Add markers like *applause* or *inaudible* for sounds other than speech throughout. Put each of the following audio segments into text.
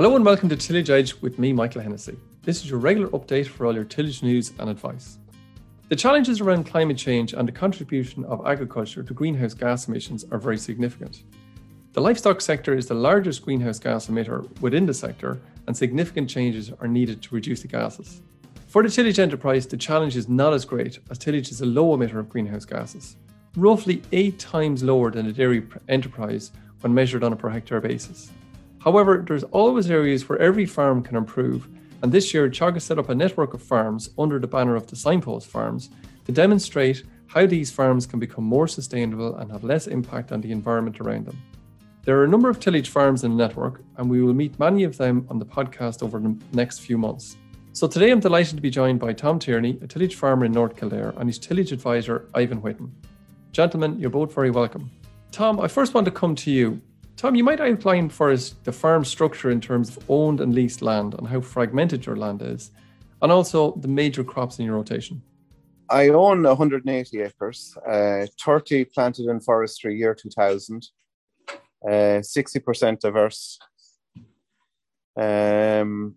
Hello and welcome to Tillage Edge with me, Michael Hennessy. This is your regular update for all your tillage news and advice. The challenges around climate change and the contribution of agriculture to greenhouse gas emissions are very significant. The livestock sector is the largest greenhouse gas emitter within the sector, and significant changes are needed to reduce the gases. For the tillage enterprise, the challenge is not as great, as tillage is a low emitter of greenhouse gases, roughly eight times lower than a dairy enterprise when measured on a per hectare basis. However, there's always areas where every farm can improve, and this year Teagasc set up a network of farms under the banner of the Signpost Farms to demonstrate how these farms can become more sustainable and have less impact on the environment around them. There are a number of tillage farms in the network, and we will meet many of them on the podcast over the next few months. So today I'm delighted to be joined by Tom Tierney, a tillage farmer in North Kildare, and his tillage advisor, Ivan Whitten. Gentlemen, you're both very welcome. Tom, I first want to come to you. Tom, you might outline for us the farm structure in terms of owned and leased land and how fragmented your land is, and also the major crops in your rotation. I own 180 acres, uh, 30 planted in forestry year 2000, uh, 60% diverse. Um,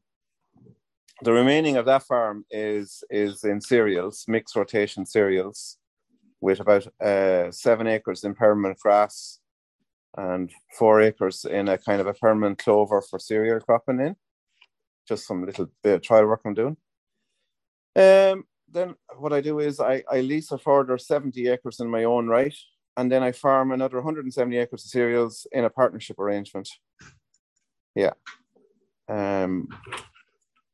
the remaining of that farm is is in cereals, mixed rotation cereals, with about uh, seven acres in permanent grass, and four acres in a kind of a permanent clover for cereal cropping in. Just some little bit of trial work I'm doing. Um, then what I do is I, I lease a further 70 acres in my own right, and then I farm another 170 acres of cereals in a partnership arrangement. Yeah. Um,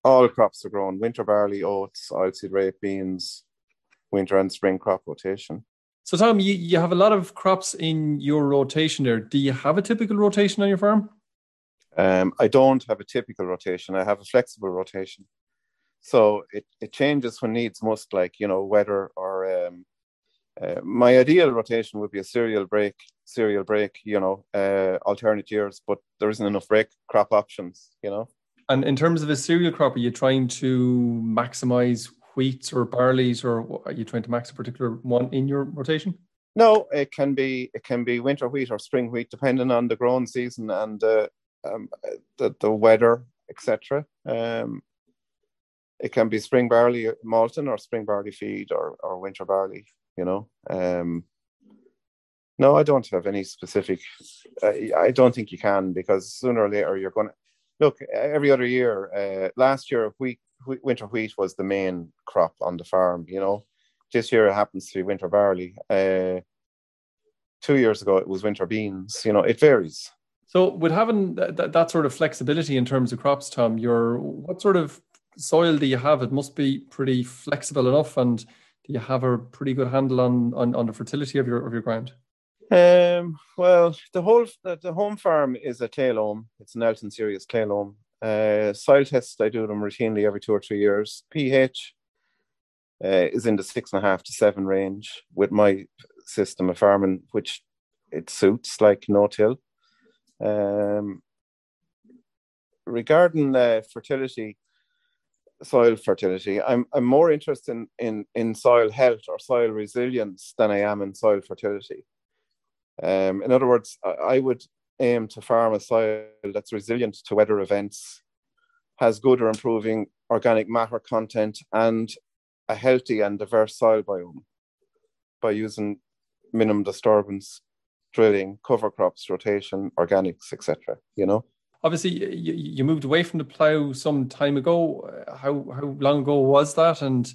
all crops are grown winter barley, oats, oilseed rape, beans, winter and spring crop rotation. So, Tom, you, you have a lot of crops in your rotation there. Do you have a typical rotation on your farm? Um, I don't have a typical rotation. I have a flexible rotation. So it, it changes when needs most, like, you know, weather or um, uh, my ideal rotation would be a cereal break, cereal break, you know, uh, alternate years, but there isn't enough break crop options, you know. And in terms of a cereal crop, are you trying to maximize wheats or barleys, or are you trying to max a particular one in your rotation? No, it can be it can be winter wheat or spring wheat, depending on the growing season and uh, um, the the weather, etc. Um, it can be spring barley malting or spring barley feed or or winter barley. You know. Um, no, I don't have any specific. Uh, I don't think you can because sooner or later you're going to look every other year. Uh, last year, wheat winter wheat was the main crop on the farm. You know, this year it happens to be winter barley. Uh, two years ago it was winter beans. You know, it varies. So, with having that, that sort of flexibility in terms of crops, Tom, your what sort of soil do you have? It must be pretty flexible enough, and do you have a pretty good handle on on, on the fertility of your of your ground? Um, well, the whole the, the home farm is a clay loam. It's an Alton Series clay loam. Uh, soil tests, I do them routinely every two or three years. pH uh, is in the six and a half to seven range with my system of farming, which it suits like no till. Um, regarding uh, fertility, soil fertility, I'm I'm more interested in, in in soil health or soil resilience than I am in soil fertility. Um, in other words, I, I would aim to farm a soil that's resilient to weather events, has good or improving organic matter content, and a healthy and diverse soil biome by using minimum disturbance, drilling, cover crops, rotation, organics, etc. You know. Obviously, you, moved away from the plough some time ago. How how long ago was that? And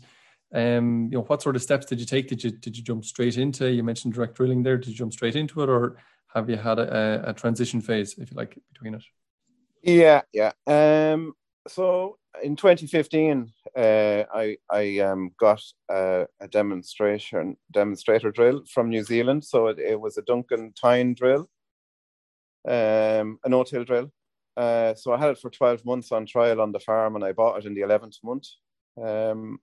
um, you know, what sort of steps did you take? Did you did you jump straight into? You mentioned direct drilling there. Did you jump straight into it, or have you had a, a transition phase, if you like, between it? Yeah, yeah. Um, so in 2015, uh, I I um, got a, a, demonstration demonstrator drill from New Zealand. So it, it was a Duncan tine drill, um, a no-till drill. Uh, so I had it for 12 months on trial on the farm, and I bought it in the 11th month. Um,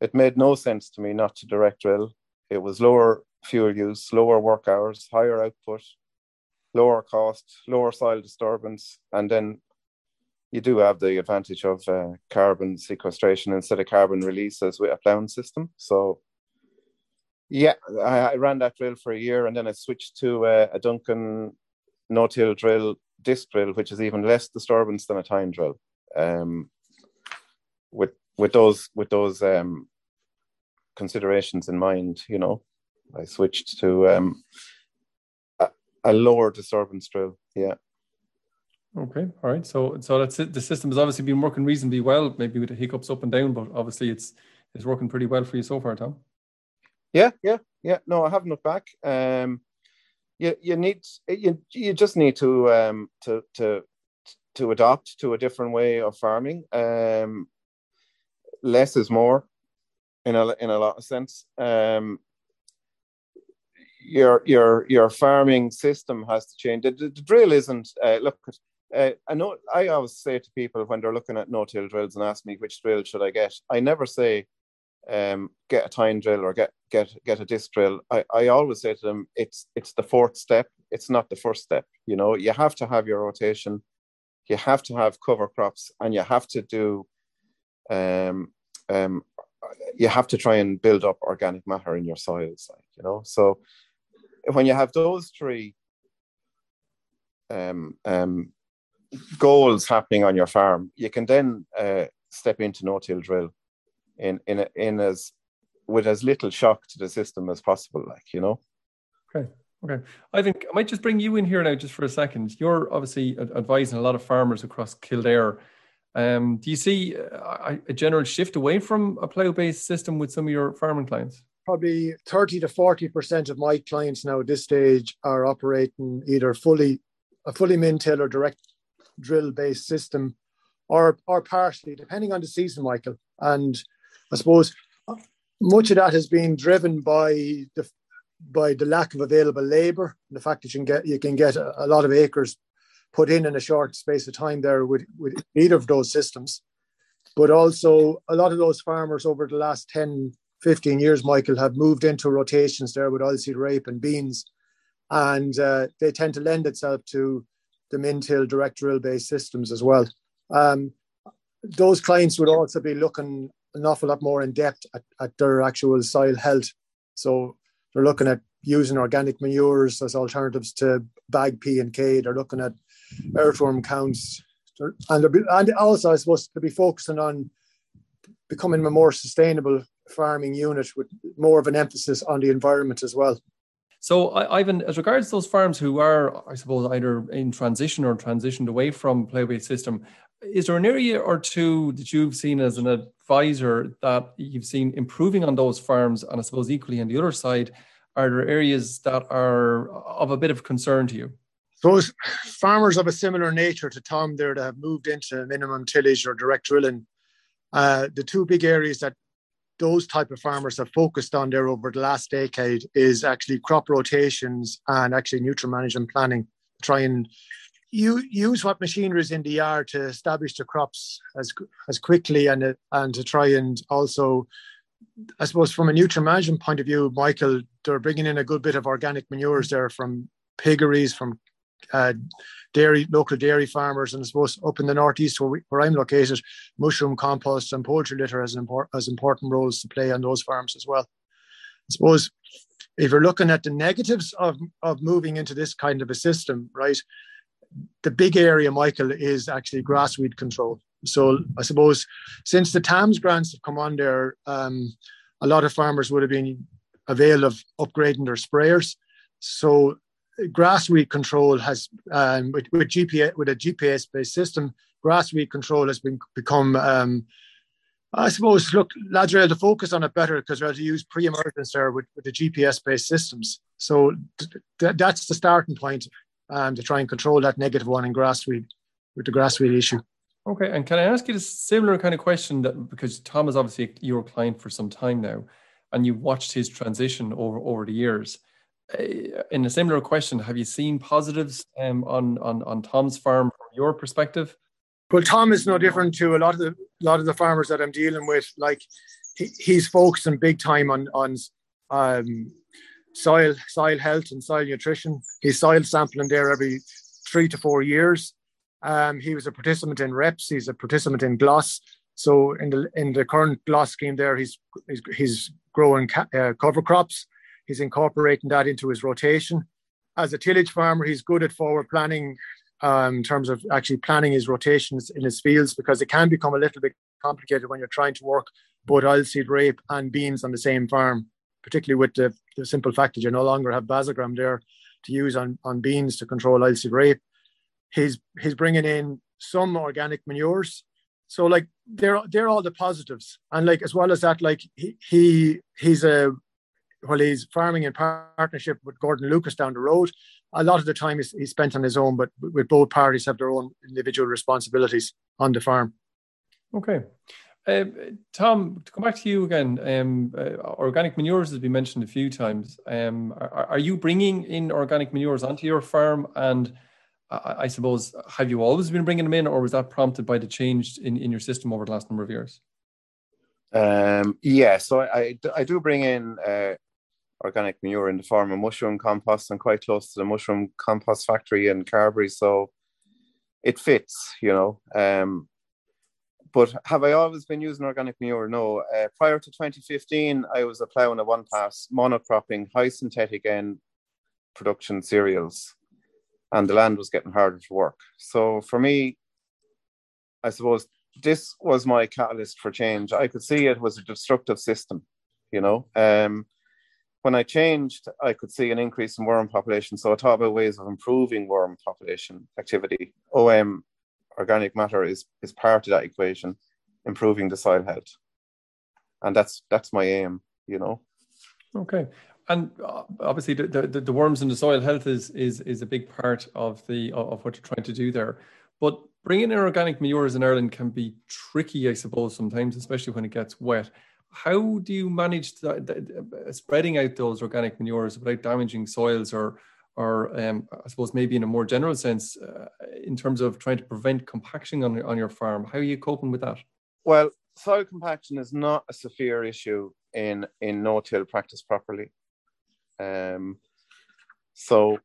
it made no sense to me not to direct drill. It was lower fuel use, lower work hours, higher output, lower cost, lower soil disturbance, and then you do have the advantage of uh, carbon sequestration instead of carbon releases with a ploughing system. So, yeah, I, I, ran that drill for a year, and then I switched to uh, a Duncan no-till drill disc drill, which is even less disturbance than a tine drill. Um, with with those with those um, considerations in mind, you know, I switched to um, a, a lower disturbance drill. Yeah. Okay, all right. So, so that's it. The system has obviously been working reasonably well, maybe with the hiccups up and down, but obviously it's it's working pretty well for you so far, Tom. Yeah, yeah, yeah. No, I haven't looked back. Um, you you need you you just need to um to to to adopt to a different way of farming. Um, less is more, in a in a lot of sense. Um, your your your farming system has to change. The, the, the drill isn't uh, look. Uh, I know I always say to people when they're looking at no-till drills and ask me which drill should I get. I never say um, get a tine drill or get get get a disc drill. I, I always say to them it's it's the fourth step. It's not the first step. You know you have to have your rotation, you have to have cover crops, and you have to do um, um, you have to try and build up organic matter in your soils. Like you know so when you have those three um, um, goals happening on your farm, you can then uh, step into no-till drill in in in as with as little shock to the system as possible. Like you know. Okay. Okay. I think I might just bring you in here now, just for a second. You're obviously advising a lot of farmers across Kildare. Um, do you see a, a general shift away from a plough-based system with some of your farming clients? Probably 30 to 40% of my clients now at this stage are operating either fully a fully min-till or direct drill based system or or partially depending on the season michael. And i suppose uh, much of that has been driven by the by the lack of available labor and the fact that you can get you can get a, a lot of acres put in in a short space of time there with, with either of those systems. But also a lot of those farmers over the last 10 15 years, Michael, have moved into rotations there with oilseed rape and beans. And uh, they tend to lend itself to the min-till direct drill based systems as well. Um, those clients would also be looking an awful lot more in depth at, at their actual soil health. So they're looking at using organic manures as alternatives to bag P and K. They're looking at earthworm counts, and, and also I suppose to be focusing on becoming more sustainable farming unit with more of an emphasis on the environment as well. So, Ivan, as regards those farms who are, I suppose, either in transition or transitioned away from plough-based system, is there an area or two that you've seen as an advisor that you've seen improving on those farms? And I suppose equally on the other side, are there areas that are of a bit of concern to you? Those farmers of a similar nature to Tom there that have moved into minimum tillage or direct drilling, uh, the two big areas that those type of farmers have focused on there over the last decade is actually crop rotations and actually nutrient management planning. Try and you use what machinery is in the yard to establish the crops as as quickly and and to try and also, I suppose, from a nutrient management point of view, Michael, they're bringing in a good bit of organic manures there from piggeries, from uh, dairy local dairy farmers, and I suppose up in the northeast where, we, where I'm located, mushroom compost and poultry litter has, import, has important roles to play on those farms as well. I suppose if you're looking at the negatives of, of moving into this kind of a system, right, the big area, Michael, is actually grassweed control. So I suppose since the TAMS grants have come on there, um, a lot of farmers would have been avail of upgrading their sprayers. So grassweed control has um, with, with GPS with a GPS based system, grassweed control has been become. Um, I suppose look, lads are able to focus on it better because they're able to use pre-emergence there with, with the GPS based systems. So th- that's the starting point um, to try and control that negative one in grassweed with the grassweed issue. Okay, and can I ask you a similar kind of question that because Tom is obviously your client for some time now, and you've watched his transition over over the years. Uh, in a similar question, have you seen positives um, on, on on Tom's farm from your perspective? Well, Tom is no different to a lot of the lot of the farmers that I'm dealing with. Like he, he's focusing big time on on um, soil soil health and soil nutrition. He's soil sampling there every three to four years. Um, he was a participant in REPS. He's a participant in GLAS. So in the in the current GLAS scheme, there he's he's, he's growing ca- uh, cover crops. He's incorporating that into his rotation. As a tillage farmer, he's good at forward planning um, in terms of actually planning his rotations in his fields because it can become a little bit complicated when you're trying to work both oilseed rape and beans on the same farm, particularly with the, the simple fact that you no longer have Basagran there to use on, on beans to control oilseed rape. He's he's bringing in some organic manures. So like they're they're all the positives. And like as well as that, like he, he he's a while he's farming in partnership with Gordon Lucas down the road, a lot of the time he's, he's spent on his own, but with both parties have their own individual responsibilities on the farm. Okay. Uh, Tom, to come back to you again, um, uh, organic manures has been mentioned a few times. Um, are, are, you bringing in organic manures onto your farm? And I, I, suppose, have you always been bringing them in, or was that prompted by the change in, in your system over the last number of years? Um, yeah, so I, I, I do bring in uh, organic manure in the form of mushroom compost. I'm quite close to the mushroom compost factory in Carbury, so it fits, you know. Um, but have I always been using organic manure? No. Uh, prior to 2015, I was ploughing a one pass monocropping high synthetic N production cereals, and the land was getting harder to work. So for me, I suppose this was my catalyst for change. I could see it was a destructive system, you know. Um, when I changed, I could see an increase in worm population. So I thought about ways of improving worm population activity. OM, organic matter, is is part of that equation, improving the soil health, and that's that's my aim. You know. Okay, and uh, obviously the, the, the worms in the soil health is is is a big part of the of what you're trying to do there. But bringing in organic manures in Ireland can be tricky, I suppose, sometimes, especially when it gets wet how do you manage the, spreading out those organic manures without damaging soils or or um, I suppose maybe in a more general sense, uh, in terms of trying to prevent compaction on, on your farm, how are you coping with that? Well, soil compaction is not a severe issue in in no-till practice properly. Um, so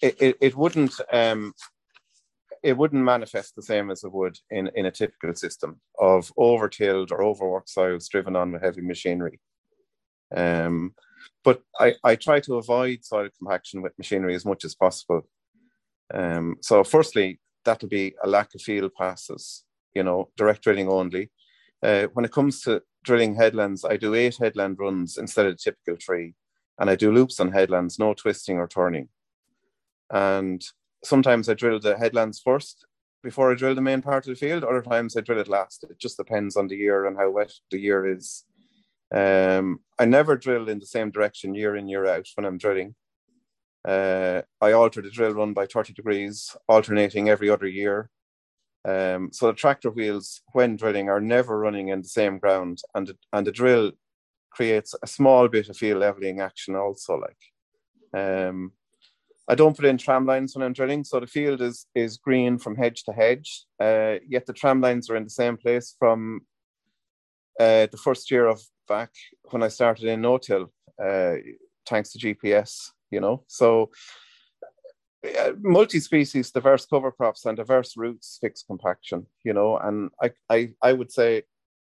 it, it, it wouldn't um, it wouldn't manifest the same as it would in, in a typical system of overtilled or overworked soils driven on with heavy machinery. Um, but I, I try to avoid soil compaction with machinery as much as possible. Um, so, firstly, that'll be a lack of field passes, you know, direct drilling only. Uh, when it comes to drilling headlands, I do eight headland runs instead of typical three, and I do loops on headlands, no twisting or turning. And sometimes I drill the headlands first before I drill the main part of the field. Other times I drill it last. It just depends on the year and how wet the year is. Um, I never drill in the same direction year in year out when I'm drilling. Uh, I alter the drill run by 30 degrees, alternating every other year. Um, so the tractor wheels, when drilling, are never running in the same ground, and the, and the drill creates a small bit of field leveling action also. Like, um, I don't put in tram lines when I'm drilling, so the field is is green from hedge to hedge. Uh, yet the tram lines are in the same place from uh, the first year of back when I started in no-till, uh, thanks to GPS. You know, so uh, multi-species, diverse cover crops, and diverse roots fix compaction. You know, and I I I would say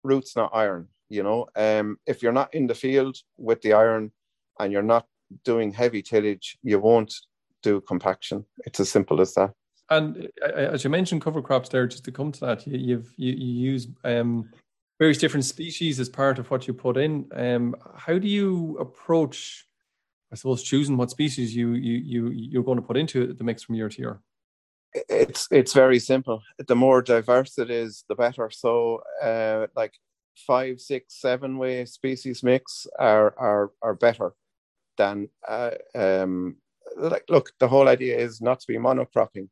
roots not iron. You know, um, if you're not in the field with the iron and you're not doing heavy tillage, you won't do compaction. It's as simple as that. And uh, as you mentioned, cover crops there, just to come to that, you, you've you, you use um, various different species as part of what you put in. Um, how do you approach, I suppose, choosing what species you you you you're going to put into the mix from year to year? It's it's very simple. The more diverse it is, the better. So, uh, like five, six, seven way species mix are are are better than uh, um, like look the whole idea is not to be monocropping.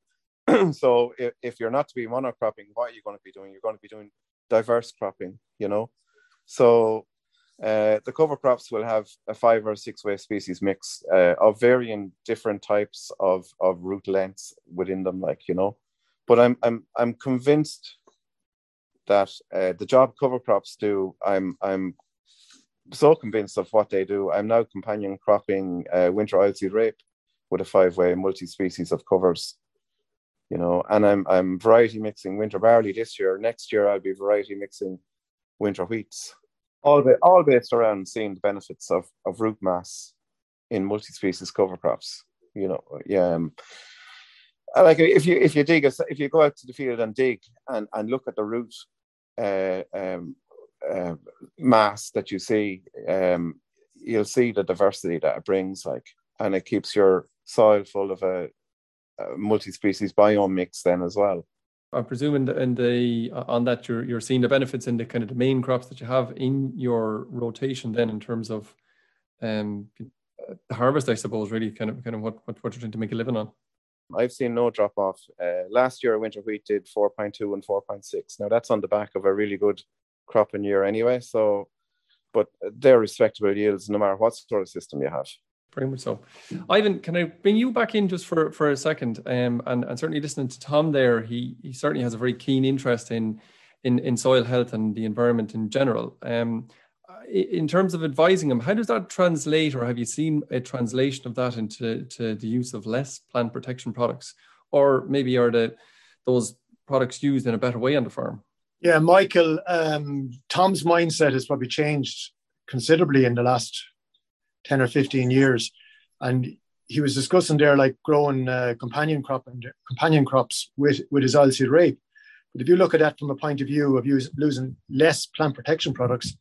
*clears throat* So if, if you're not to be monocropping what are you going to be doing? You're going to be doing diverse cropping you know? So uh, the cover crops will have a five or six way species mix uh, of varying different types of, of root lengths within them like you know? But i'm i'm i'm convinced that uh, the job cover crops do. I'm i'm so convinced of what they do. I'm now companion cropping uh, winter oilseed rape with a five-way multi-species of covers. You know, and I'm I'm variety mixing winter barley this year. Next year I'll be variety mixing winter wheats. All ba- all based around seeing the benefits of, of root mass in multi-species cover crops. You know, yeah. Um, like if you if you dig if you go out to the field and dig and and look at the root uh, um, uh, mass that you see, um, you'll see the diversity that it brings. Like, and it keeps your soil full of a, a multi-species biome mix then as well. I presume in the, in the on that you're you're seeing the benefits in the kind of the main crops that you have in your rotation then in terms of um the harvest I suppose really kind of kind of what what, what you're trying to make a living on. I've seen no drop off. Uh, last year winter wheat did 4.2 and 4.6. Now that's on the back of a really good cropping year anyway. So but they're respectable yields no matter what sort of system you have very much so. Ivan, can I bring you back in just for, for a second? Um, and, and certainly listening to Tom there, he, he certainly has a very keen interest in, in, in soil health and the environment in general. Um, in terms of advising him, how does that translate, or have you seen a translation of that into to the use of less plant protection products, or maybe are the those products used in a better way on the farm? Yeah, Michael, um, Tom's mindset has probably changed considerably in the last 10 or 15 years. And he was discussing there like growing uh, companion crop and companion crops with, with his oilseed rape. But if you look at that from a point of view of use, losing less plant protection products,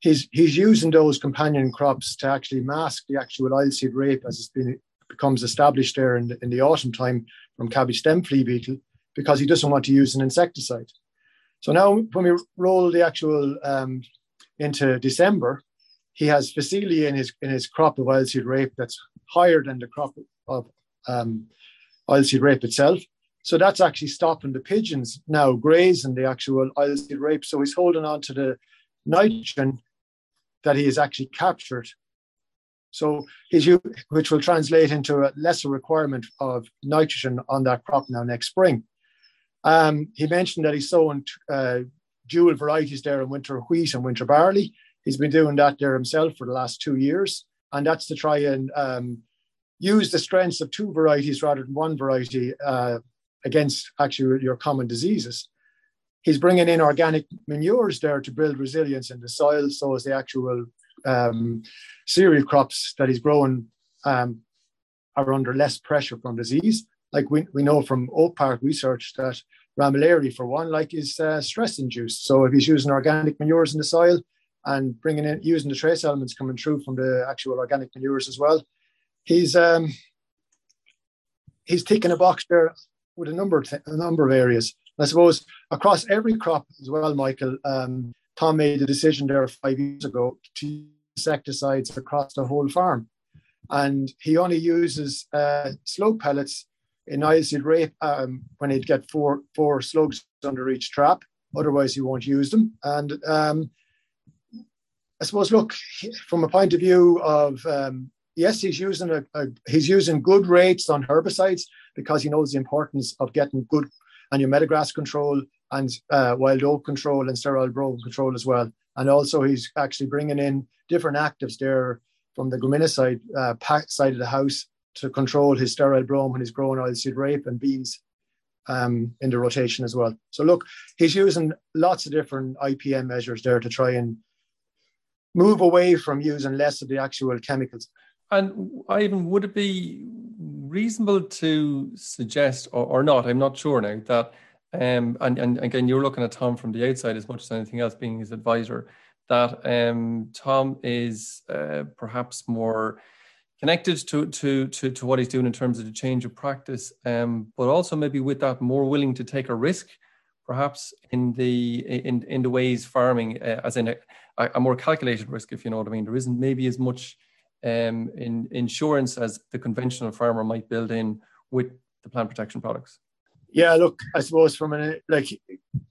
he's he's using those companion crops to actually mask the actual oilseed rape as it's been becomes established there in the, in the autumn time from cabbage stem flea beetle because he doesn't want to use an insecticide. So now when we roll the actual um, into December, he has phacelia in his in his crop of oilseed rape that's higher than the crop of um, oilseed rape itself. So that's actually stopping the pigeons now grazing the actual oilseed rape. So he's holding on to the nitrogen that he has actually captured. So his which will translate into a lesser requirement of nitrogen on that crop now next spring. Um, he mentioned that he's sowing uh, dual varieties there in winter wheat and winter barley. He's been doing that there himself for the last two years, and that's to try and um, use the strengths of two varieties rather than one variety uh, against actually your common diseases. He's bringing in organic manures there to build resilience in the soil, so as the actual um, cereal crops that he's growing um, are under less pressure from disease. Like we, we know from Oak Park research that Ramularia, for one, like is uh, stress induced. So if he's using organic manures in the soil, and bringing in using the trace elements coming through from the actual organic manures as well. He's um, he's ticking a box there with a number of th- a number of areas. I suppose across every crop as well, Michael. Um, Tom made a decision there five years ago to insecticides across the whole farm, and he only uses uh, slug pellets in oilseed rape um, when he'd get four four slugs under each trap. Otherwise, he won't use them. And um, I suppose, look, from a point of view of um, yes, he's using a, a, he's using good rates on herbicides because he knows the importance of getting good and your meadowgrass control and uh, wild oat control and sterile brome control as well. And also, he's actually bringing in different actives there from the graminicide uh, side of the house to control his sterile brome when he's growing oilseed rape and beans um, in the rotation as well. So look, he's using lots of different IPM measures there to try and move away from using less of the actual chemicals. And Ivan, would it be reasonable to suggest, or, or not, I'm not sure now, that, um, and, and again, you're looking at Tom from the outside as much as anything else, being his advisor, that um, Tom is uh, perhaps more connected to, to, to, to what he's doing in terms of the change of practice, um, but also maybe with that more willing to take a risk perhaps in the in in the ways farming uh, as in a, a, more calculated risk if you know what i mean there isn't maybe as much um, in insurance as the conventional farmer might build in with the plant protection products yeah look i suppose from an like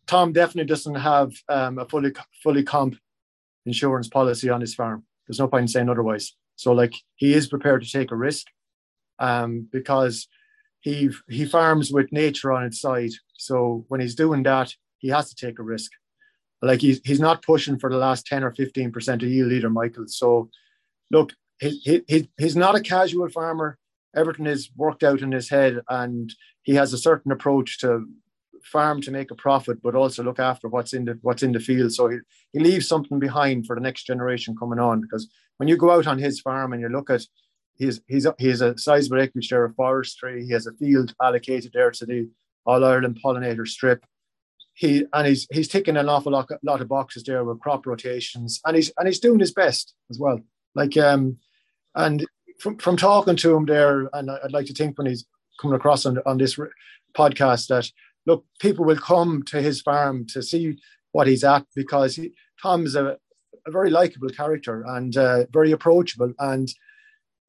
tom definitely doesn't have um, a fully fully comp insurance policy on his farm there's no point in saying otherwise so like he is prepared to take a risk um, because he he farms with nature on its side. So when he's doing that, he has to take a risk. Like he's he's not pushing for the last ten or fifteen percent of yield either, Michael. So look, he, he, he's not a casual farmer. Everything is worked out in his head, and he has a certain approach to farm to make a profit, but also look after what's in the what's in the field. So he, he leaves something behind for the next generation coming on. Because when you go out on his farm and you look at he's he's he a sizable acreage there of forestry. He has a field allocated there to the All Ireland pollinator strip. He and he's he's ticking an awful lot, lot of boxes there with crop rotations, and he's and he's doing his best as well. Like um, and from from talking to him there, and I'd like to think when he's coming across on on this podcast that look, people will come to his farm to see what he's at because he, Tom is a, a very likable character and uh, very approachable and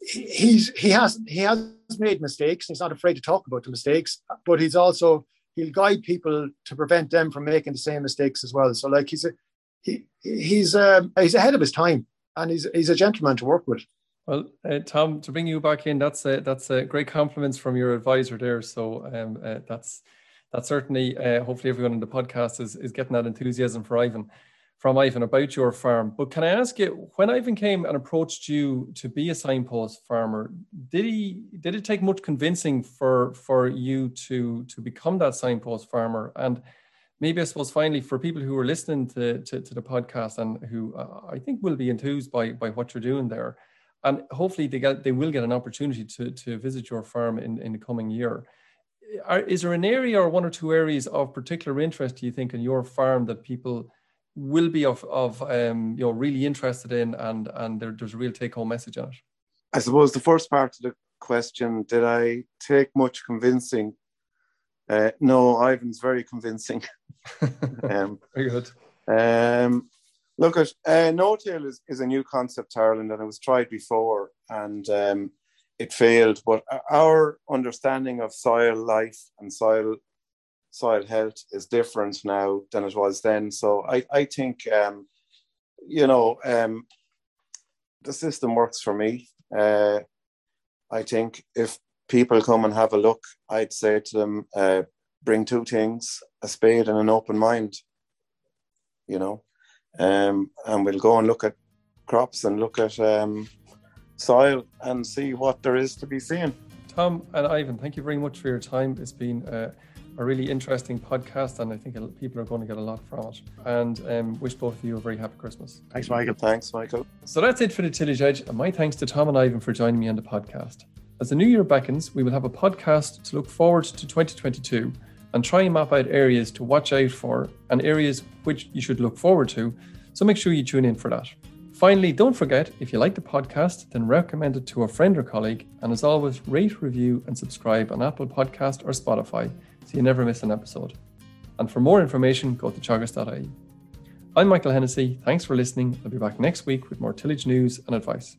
he's he has he has made mistakes. He's not afraid to talk about the mistakes, but he's also he'll guide people to prevent them from making the same mistakes as well. So like he's a he he's um, he's ahead of his time, and he's he's a gentleman to work with. Well, uh, Tom, to bring you back in, that's a, that's a great compliments from your advisor there. So um, uh, that's that's certainly uh, hopefully everyone in the podcast is is getting that enthusiasm for Ivan from Ivan about your farm. But can I ask you, when Ivan came and approached you to be a signpost farmer, did he did it take much convincing for for you to to become that signpost farmer? And maybe I suppose finally for people who are listening to to, to the podcast and who uh, I think will be enthused by by what you're doing there, and hopefully they get they will get an opportunity to to visit your farm in in the coming year. Are, is there an area or one or two areas of particular interest do you think in your farm that people will be of of um, you know really interested in, and and there, there's a real take home message on it. I suppose the first part of the question: Did I take much convincing? Uh, no, Ivan's very convincing. *laughs* um, very good. Um, look at uh, no-till is, is a new concept Ireland, and it was tried before, and um, it failed. But our understanding of soil life and soil soil health is different now than it was then. So I, I think, um, you know, um, the system works for me. Uh, I think if people come and have a look, I'd say to them, uh, bring two things a spade and an open mind, you know, um, and we'll go and look at crops and look at um, soil and see what there is to be seen. Tom and Ivan, thank you very much for your time. It's been uh, a really interesting podcast, and I think people are going to get a lot from it. And um, wish both of you a very happy Christmas. Thanks, Michael. Thanks, Michael. So that's it for the Tillage Edge, and my thanks to Tom and Ivan for joining me on the podcast. As the new year beckons, we will have a podcast to look forward to 2022 and try and map out areas to watch out for and areas which you should look forward to. So make sure you tune in for that. Finally, don't forget if you like the podcast, then recommend it to a friend or colleague. And as always, rate, review, and subscribe on Apple Podcast or Spotify so you never miss an episode. And for more information, go to teagasc.ie. I'm Michael Hennessy. Thanks for listening. I'll be back next week with more tillage news and advice.